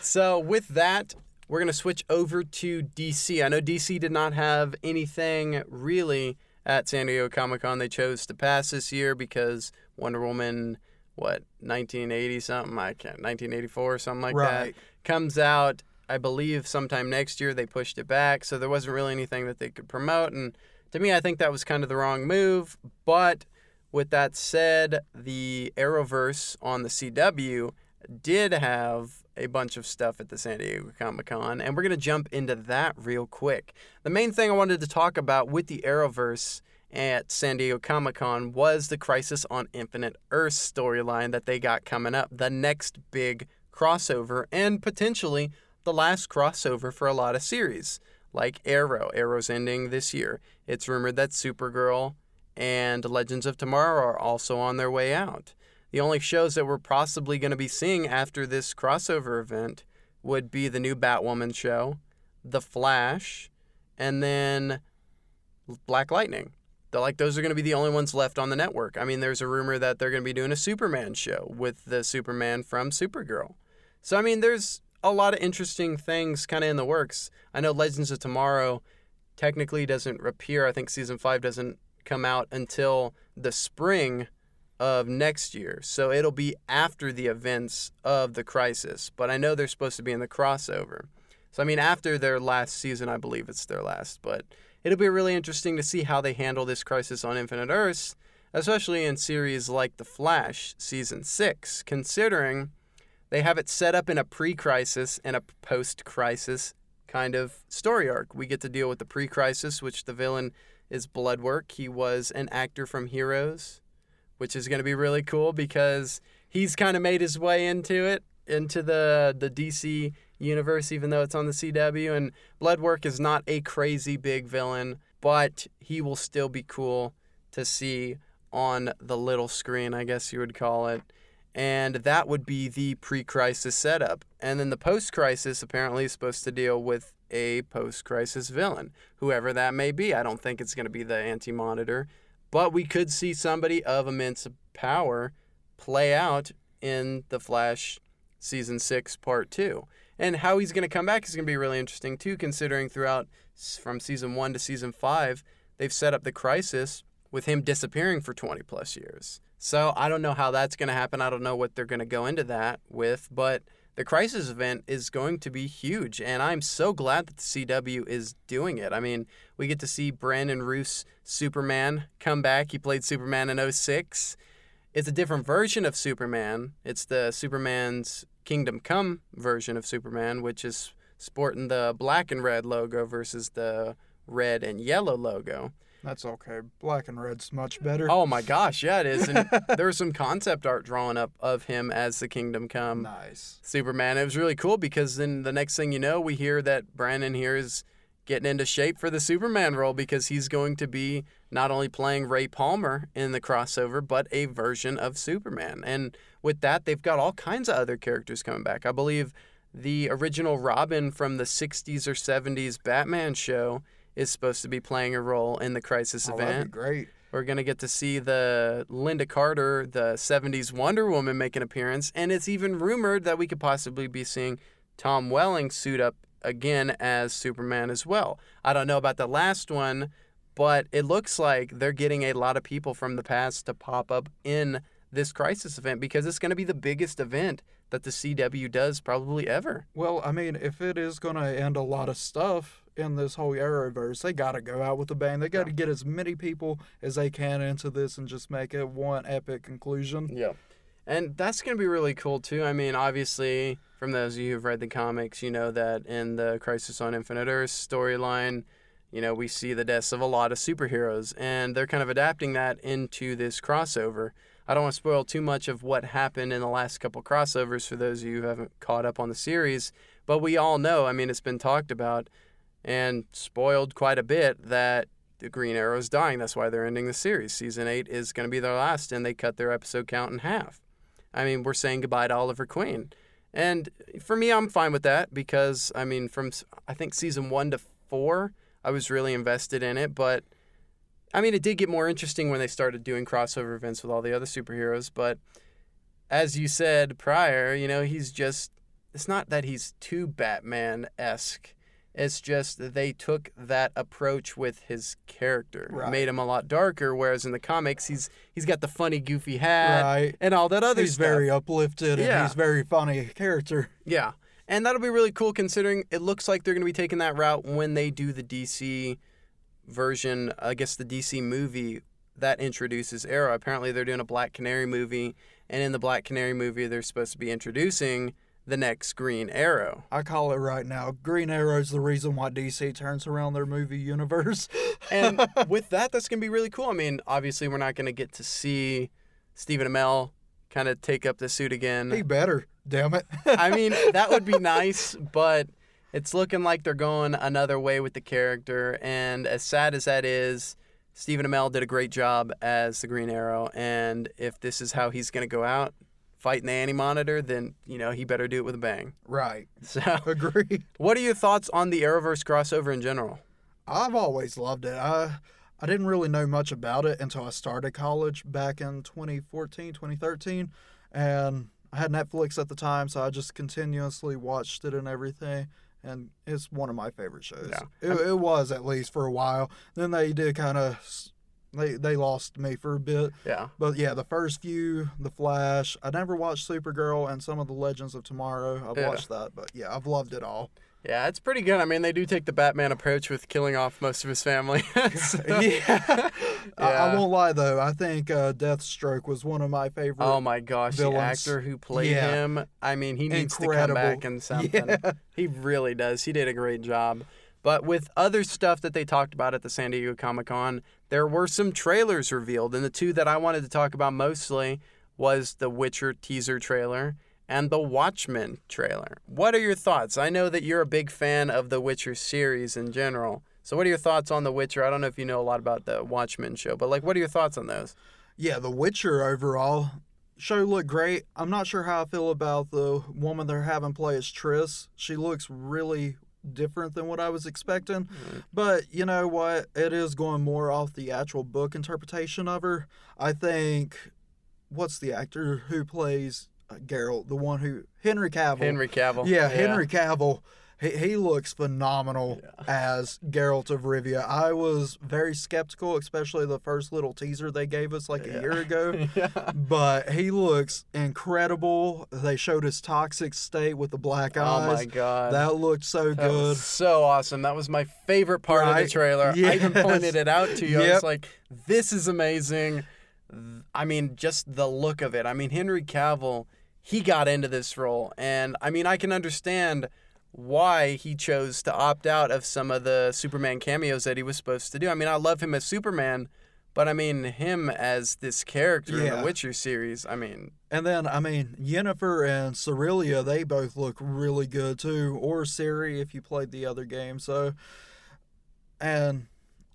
so with that, we're gonna switch over to DC. I know DC did not have anything really at San Diego Comic Con. They chose to pass this year because Wonder Woman, what 1980 something, I can't 1984 or something like that, comes out. I believe sometime next year. They pushed it back, so there wasn't really anything that they could promote. And to me, I think that was kind of the wrong move. But with that said, the Arrowverse on the CW did have a bunch of stuff at the San Diego Comic Con, and we're going to jump into that real quick. The main thing I wanted to talk about with the Arrowverse at San Diego Comic Con was the Crisis on Infinite Earths storyline that they got coming up, the next big crossover, and potentially the last crossover for a lot of series, like Arrow. Arrow's ending this year. It's rumored that Supergirl and Legends of Tomorrow are also on their way out. The only shows that we're possibly going to be seeing after this crossover event would be the new Batwoman show, The Flash, and then Black Lightning. They're like those are going to be the only ones left on the network. I mean, there's a rumor that they're going to be doing a Superman show with the Superman from Supergirl. So I mean, there's a lot of interesting things kind of in the works. I know Legends of Tomorrow technically doesn't appear. I think season 5 doesn't come out until the spring of next year. So it'll be after the events of the crisis, but I know they're supposed to be in the crossover. So I mean after their last season, I believe it's their last, but it'll be really interesting to see how they handle this crisis on Infinite Earths, especially in series like The Flash season 6, considering they have it set up in a pre-crisis and a post-crisis kind of story arc. We get to deal with the pre-crisis, which the villain is Bloodwork. He was an actor from Heroes, which is going to be really cool because he's kind of made his way into it, into the the DC universe, even though it's on the CW. And Bloodwork is not a crazy big villain, but he will still be cool to see on the little screen, I guess you would call it. And that would be the pre crisis setup. And then the post crisis apparently is supposed to deal with a post crisis villain, whoever that may be. I don't think it's going to be the anti monitor, but we could see somebody of immense power play out in The Flash season six, part two. And how he's going to come back is going to be really interesting too, considering throughout from season one to season five, they've set up the crisis with him disappearing for 20 plus years. So I don't know how that's going to happen. I don't know what they're going to go into that with, but the crisis event is going to be huge. And I'm so glad that the CW is doing it. I mean, we get to see Brandon Routh's Superman come back. He played Superman in 06. It's a different version of Superman. It's the Superman's Kingdom Come version of Superman, which is sporting the black and red logo versus the red and yellow logo. That's okay. Black and red's much better. Oh my gosh, yeah, it is. And *laughs* there was some concept art drawn up of him as the Kingdom Come nice. Superman. It was really cool because then the next thing you know, we hear that Brandon here is getting into shape for the Superman role because he's going to be not only playing Ray Palmer in the crossover, but a version of Superman. And with that, they've got all kinds of other characters coming back. I believe the original Robin from the 60s or 70s Batman show is supposed to be playing a role in the Crisis Oh, that'd event. be great. We're going to get to see the Lynda Carter, the 70s Wonder Woman, make an appearance. And it's even rumored that we could possibly be seeing Tom Welling suit up again as Superman as well. I don't know about the last one, but it looks like they're getting a lot of people from the past to pop up in this Crisis event because it's going to be the biggest event that the CW does probably ever. Well, I mean, if it is going to end a lot of stuff in this whole Arrowverse, they got to go out with a bang. They got to get as many people as they can into this and just make it one epic conclusion. Yeah. And that's going to be really cool too. I mean, obviously, from those of you who've read the comics, you know that in the Crisis on Infinite Earth storyline, you know, we see the deaths of a lot of superheroes, and they're kind of adapting that into this crossover. I don't want to spoil too much of what happened in the last couple crossovers for those of you who haven't caught up on the series, but we all know, I mean, it's been talked about and spoiled quite a bit that the Green Arrow's dying. That's why they're ending the series. Season 8 is going to be their last, and they cut their episode count in half. I mean, we're saying goodbye to Oliver Queen. And for me, I'm fine with that because, I mean, from I think season one to four, I was really invested in it. But, I mean, it did get more interesting when they started doing crossover events with all the other superheroes. But as you said prior, you know, he's just, it's not that he's too Batman esque. It's just they took that approach with his character, Right. made him a lot darker. Whereas in the comics, he's he's got the funny, goofy hat Right. and all that other He's stuff. very uplifted and he's very funny *laughs* character. Yeah. And that'll be really cool considering it looks like they're going to be taking that route when they do the DC version, I guess the DC movie that introduces Arrow. Apparently, they're doing a Black Canary movie, and in the Black Canary movie, they're supposed to be introducing the next Green Arrow. I call it right now. Green Arrow's the reason why DC turns around their movie universe. *laughs* And with that, that's going to be really cool. I mean, obviously, we're not going to get to see Stephen Amell kind of take up the suit again. he better, damn it. *laughs* I mean, that would be *laughs* nice, but it's looking like they're going another way with the character. And as sad as that is, Stephen Amell did a great job as the Green Arrow. And if this is how he's going to go out fighting the Anti Monitor, then, you know, he better do it with a bang. right. *laughs* So, Agree. what are your thoughts on the Arrowverse crossover in general? I've always loved it. I I didn't really know much about it until I started college back in 2014, 2013, and I had Netflix at the time, so I just continuously watched it and everything. And it's one of my favorite shows. Yeah. It, it was at least for a while. Then they did kind of they they lost me for a bit. Yeah. But yeah, the first few, The Flash. I never watched Supergirl and some of the Legends of Tomorrow. I've Yeah. watched that, but yeah, I've loved it all. Yeah, it's pretty good. I mean, they do take the Batman approach with killing off most of his family. *laughs* *laughs* So- yeah. I, I won't lie though. I think uh, Deathstroke was one of my favorite. Oh my gosh, the actor who played Yeah. him, I mean, he needs to come Incredible. back in something. *laughs* Yeah. He really does. He did a great job. But with other stuff that they talked about at the San Diego Comic Con, there were some trailers revealed, and the two that I wanted to talk about mostly was the Witcher teaser trailer and the Watchmen trailer. What are your thoughts? I know that you're a big fan of the Witcher series in general. So what are your thoughts on The Witcher? I don't know if you know a lot about the Watchmen show, but like what are your thoughts on those? Yeah, The Witcher overall show looked great. I'm not sure how I feel about the woman they're having play as Triss. She looks really different than what I was expecting. But you know what? It is going more off the actual book interpretation of her. I think what's the actor who plays uh, Geralt, the one who Henry Cavill. Henry Cavill. Yeah, Henry Cavill. He, he looks phenomenal as Geralt of Rivia. I was very skeptical, especially the first little teaser they gave us like a year ago. *laughs* yeah. But he looks incredible. They showed his toxic state with the black eyes. Oh my god. That looked so That good. was so awesome. That was my favorite part of the Right? trailer. I even pointed it out to you. I was like, this is amazing. I mean, just the look of it. I mean, Henry Cavill, he got into this role. And I mean, I can understand why he chose to opt out of some of the Superman cameos that he was supposed to do. I mean, I love him as Superman, but I mean, him as this character in the Witcher series, I mean, And then, I mean, Yennefer and Cirilla, they both look really good too. Or Ciri if you played the other game. So, and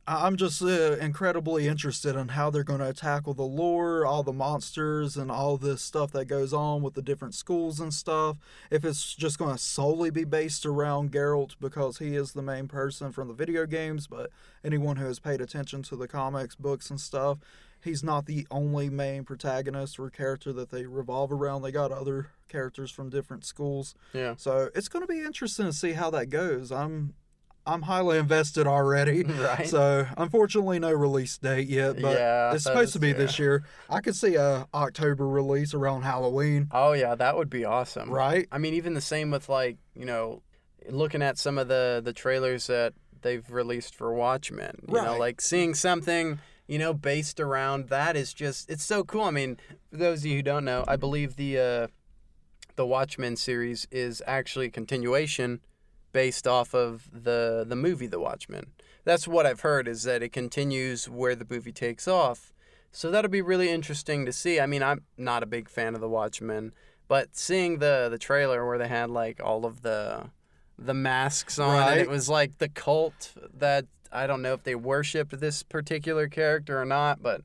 I'm just uh, incredibly interested in how they're going to tackle the lore, all the monsters, and all this stuff that goes on with the different schools and stuff. If it's just going to solely be based around Geralt because he is the main person from the video games, but anyone who has paid attention to the comics, books, and stuff, he's not the only main protagonist or character that they revolve around. They got other characters from different schools. yeah. So it's going to be interesting to see how that goes. I'm I'm highly invested already. *laughs* Right. So unfortunately, no release date yet, but Yeah, it's supposed to be this year. I could see a October release around Halloween, Oh, yeah, that would be awesome. right? I mean, even the same with like you know, looking at some of the the trailers that they've released for Watchmen. You know, like seeing something you know based around that is just it's so cool. I mean, for those of you who don't know, I believe the uh, the Watchmen series is actually a continuation based off of the the movie The Watchmen. That's what I've heard is that it continues where the movie takes off. So that'll be really interesting to see. I mean, I'm not a big fan of The Watchmen, but seeing the the trailer where they had like all of the the masks on and it was like the cult that I don't know if they worshipped this particular character or not, but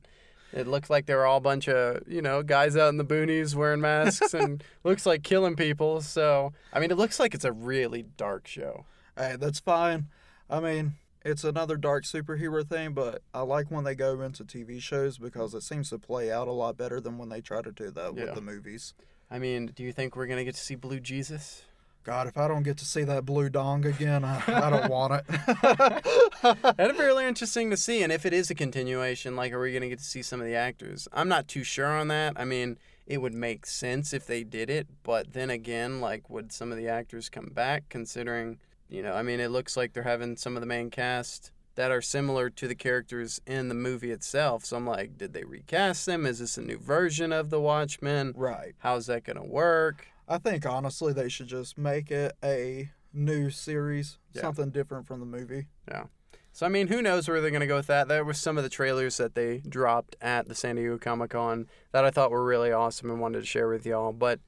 it looked like they were all a bunch of, you know, guys out in the boonies wearing masks and *laughs* looks like killing people. So, I mean, it looks like it's a really dark show. Hey, that's fine. I mean, it's another dark superhero thing, but I like when they go into TV shows because it seems to play out a lot better than when they try to do that Yeah. with the movies. I mean, do you think we're going to get to see Blue Jesus? God, if I don't get to see that blue dong again, I, I don't want it. *laughs* That'd be really interesting to see. And if it is a continuation, like, are we going to get to see some of the actors? I'm not too sure on that. I mean, it would make sense if they did it. But then again, like, would some of the actors come back considering, you know, I mean, it looks like they're having some of the main cast that are similar to the characters in the movie itself. So I'm like, did they recast them? Is this a new version of The Watchmen? right. How's that going to work? I think honestly they should just make it a new series, Yeah. something different from the movie. Yeah. So I mean, who knows where they're gonna go with that? There were some of the trailers that they dropped at the San Diego Comic Con that I thought were really awesome and wanted to share with y'all. But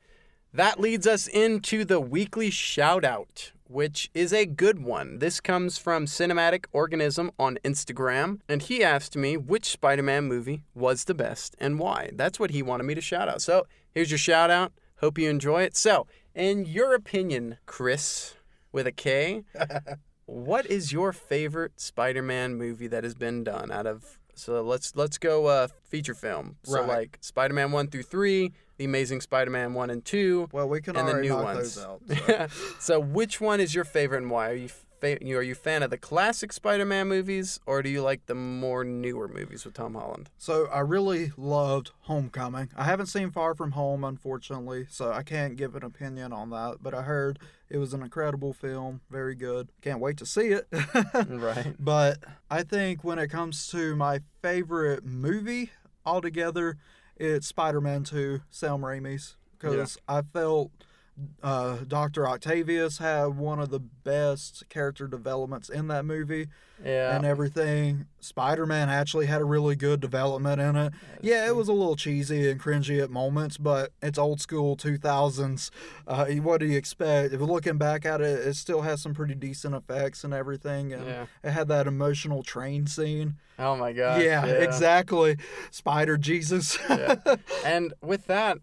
that leads us into the weekly shout out, which is a good one. This comes from Cinematic Organism on Instagram, and he asked me which Spider-Man movie was the best and why. That's what he wanted me to shout out. So here's your shout out. Hope you enjoy it. So, in your opinion, Chris, with a K, *laughs* what is your favorite Spider-Man movie that has been done out of so let's let's go uh feature film. So Right. like Spider-Man 1 through 3, The Amazing Spider-Man 1 and 2, Well, we can and the already new knock ones. those out. so. *laughs* so which one is your favorite and why? Are you fa- are you a fan of the classic Spider-Man movies or do you like the more newer movies with Tom Holland? So I really loved Homecoming. I haven't seen Far From Home, unfortunately, so I can't give an opinion on that. But I heard it was an incredible film, very good. Can't wait to see it. *laughs* Right. But I think when it comes to my favorite movie altogether, it's Spider-Man 2, Sam Raimi's, because I felt Uh, Dr. Octavius had one of the best character developments in that movie Yeah. and everything. Spider Man actually had a really good development in it. Yeah, it was a little cheesy and cringy at moments, but it's old school 2000s. Uh, what do you expect? If you're looking back at it, it still has some pretty decent effects and everything. And Yeah. it had that emotional train scene. Oh my gosh. yeah, exactly. Spider Jesus. Yeah. *laughs* And with that,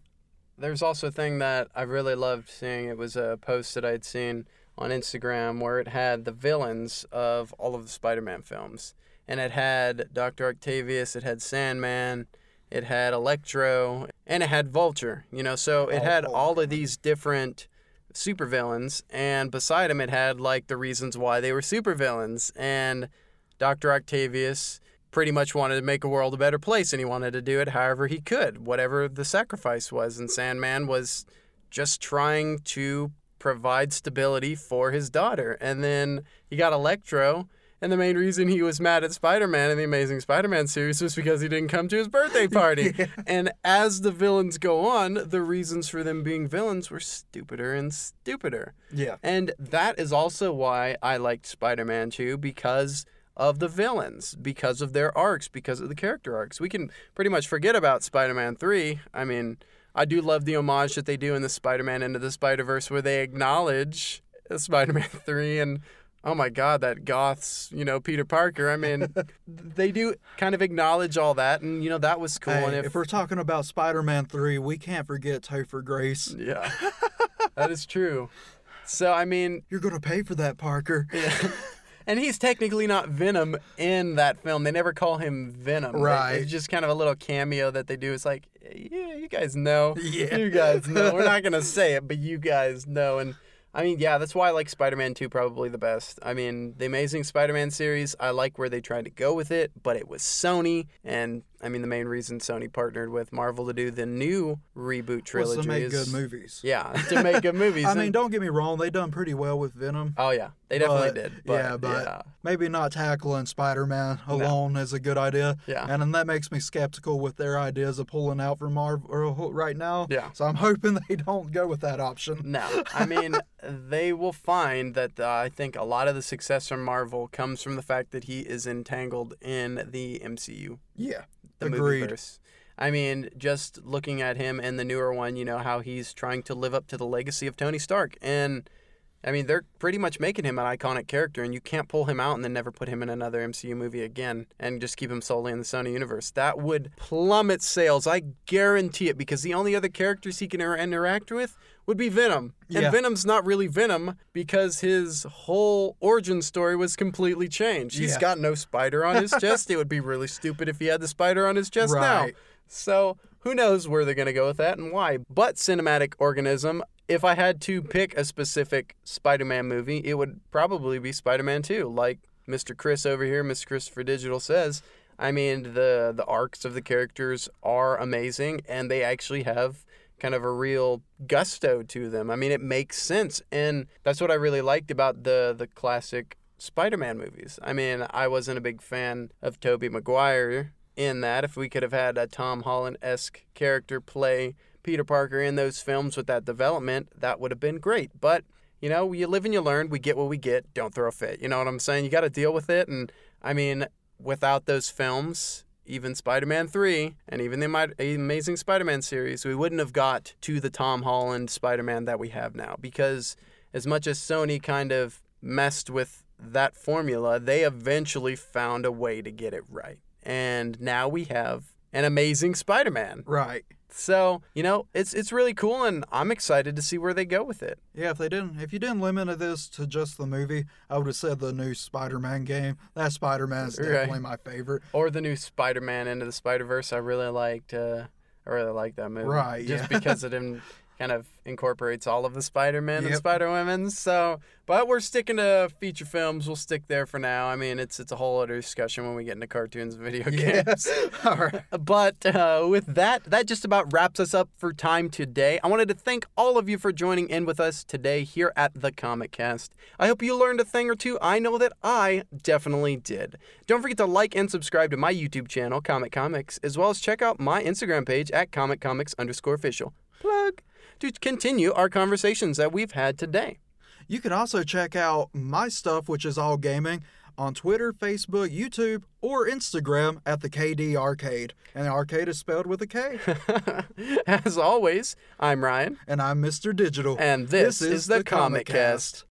there's also a thing that I really loved seeing. It was a post that I'd seen on Instagram where it had the villains of all of the Spider-Man films, and it had Doctor Octavius, it had Sandman, it had Electro, and it had Vulture. You know, so it Oh, had all of these different supervillains, and beside him it had like the reasons why they were supervillains, and Doctor Octavius pretty much wanted to make a world a better place and he wanted to do it however he could, whatever the sacrifice was. And Sandman was just trying to provide stability for his daughter. And then he got Electro. And the main reason he was mad at Spider Man in the Amazing Spider Man series was because he didn't come to his birthday *laughs* party. And as the villains go on, the reasons for them being villains were stupider and stupider. yeah. And that is also why I liked Spider Man 2 because of the villains, because of their arcs, because of the character arcs. We can pretty much forget about Spider Man 3. I mean, I do love the homage that they do in the Spider Man Into the Spider Verse where they acknowledge Spider Man *laughs* 3 and. Oh my God, that goth's, you know, Peter Parker. I mean, *laughs* they do kind of acknowledge all that, and you know that was cool. Hey, and if, we're talking about Spider Man 3, we can't forget Topher Grace. yeah, *laughs* that is true. So I mean, You're going to pay for that, Parker. Yeah. And he's technically not Venom in that film. They never call him Venom. Right. It's just kind of a little cameo that they do. It's like, yeah, you guys know. Yeah. You guys know. We're not going *laughs* to say it, but you guys know. And I mean, yeah, that's why I like Spider Man 2 probably the best. I mean, the Amazing Spider Man series, I like where they tried to go with it, but it was Sony. And I mean, the main reason Sony partnered with Marvel to do the new reboot trilogy Was to make is. good movies. Yeah, *laughs* to make good movies. I mean, don't get me wrong, they done pretty well with Venom. oh, yeah, they definitely but- did. But, yeah, but yeah. maybe not tackling Spider Man alone is a good idea. Yeah. And then that makes me skeptical with their ideas of pulling out from Marvel right now. Yeah. So I'm *laughs* hoping they don't go with that option. No, I mean *laughs* they will find that uh, I think a lot of the success from Marvel comes from the fact that he is entangled in the MCU, Yeah. the Agreed. movieverse. I mean, just looking at him and the newer one, you know how he's trying to live up to the legacy of Tony Stark, and I mean they're pretty much making him an iconic character, and you can't pull him out and then never put him in another MCU movie again, and just keep him solely in the Sony universe. That would plummet sales, I guarantee it, because the only other characters he can interact with would be Venom, and Yeah. Venom's not really Venom because his whole origin story was completely changed. He's Yeah. got no spider on his *laughs* chest. It would be really stupid if he had the spider on his chest now. Right. So who knows where they're going to go with that and why. But Cinematic Organism, if I had to pick a specific Spider Man movie, it would probably be Spider Man 2. Like Mr. Chris over here, Mr. Christopher Digital says. I mean, the, the arcs of the characters are amazing and they actually have kind of a real gusto to them. I mean, it makes sense. And that's what I really liked about the, the classic Spider Man movies. I mean, I wasn't a big fan of Tobey Maguire in that. If we could have had a Tom Holland esque character play Peter Parker in those films with that development, that would have been great. But, you know, you live and you learn. We get what we get. Don't throw a fit. You know what I'm saying? You got to deal with it. And I mean, without those films, even Spider Man 3 and even the Amazing Spider Man series, we wouldn't have got to the Tom Holland Spider Man that we have now. Because as much as Sony kind of messed with that formula, they eventually found a way to get it right. And now we have an amazing Spider Man. Right. So, you know, it's it's really cool and I'm excited to see where they go with it. Yeah, if they didn't, if you didn't limit this to just the movie, I would have said the new Spider-Man game. That Spider-Man is Right. definitely my favorite. Or the new Spider Man Into the Spider Verse. I really liked uh I really like that movie. Right, Just yeah. *laughs* because it in, kind of incorporates all of the Spider Men and Spider Women. So but we're sticking to feature films. We'll stick there for now. I mean it's it's a whole other discussion when we get into cartoons and video games. Yes. *laughs* All right. But uh, with that, that just about wraps us up for time today. I wanted to thank all of you for joining in with us today here at the CometCast. I hope you learned a thing or two. I know that I definitely did. Don't forget to like and subscribe to my YouTube channel, Comet Comics, as well as check out my Instagram page at Comet Comics underscore official. plug to continue our conversations that we've had today. You can also check out my stuff, which is all gaming, on Twitter, Facebook, YouTube, or Instagram at the KD Arcade. And the arcade is spelled with a K. *laughs* As always, I'm Ryan, and I'm Mr. Digital. and this, is, the CometCast.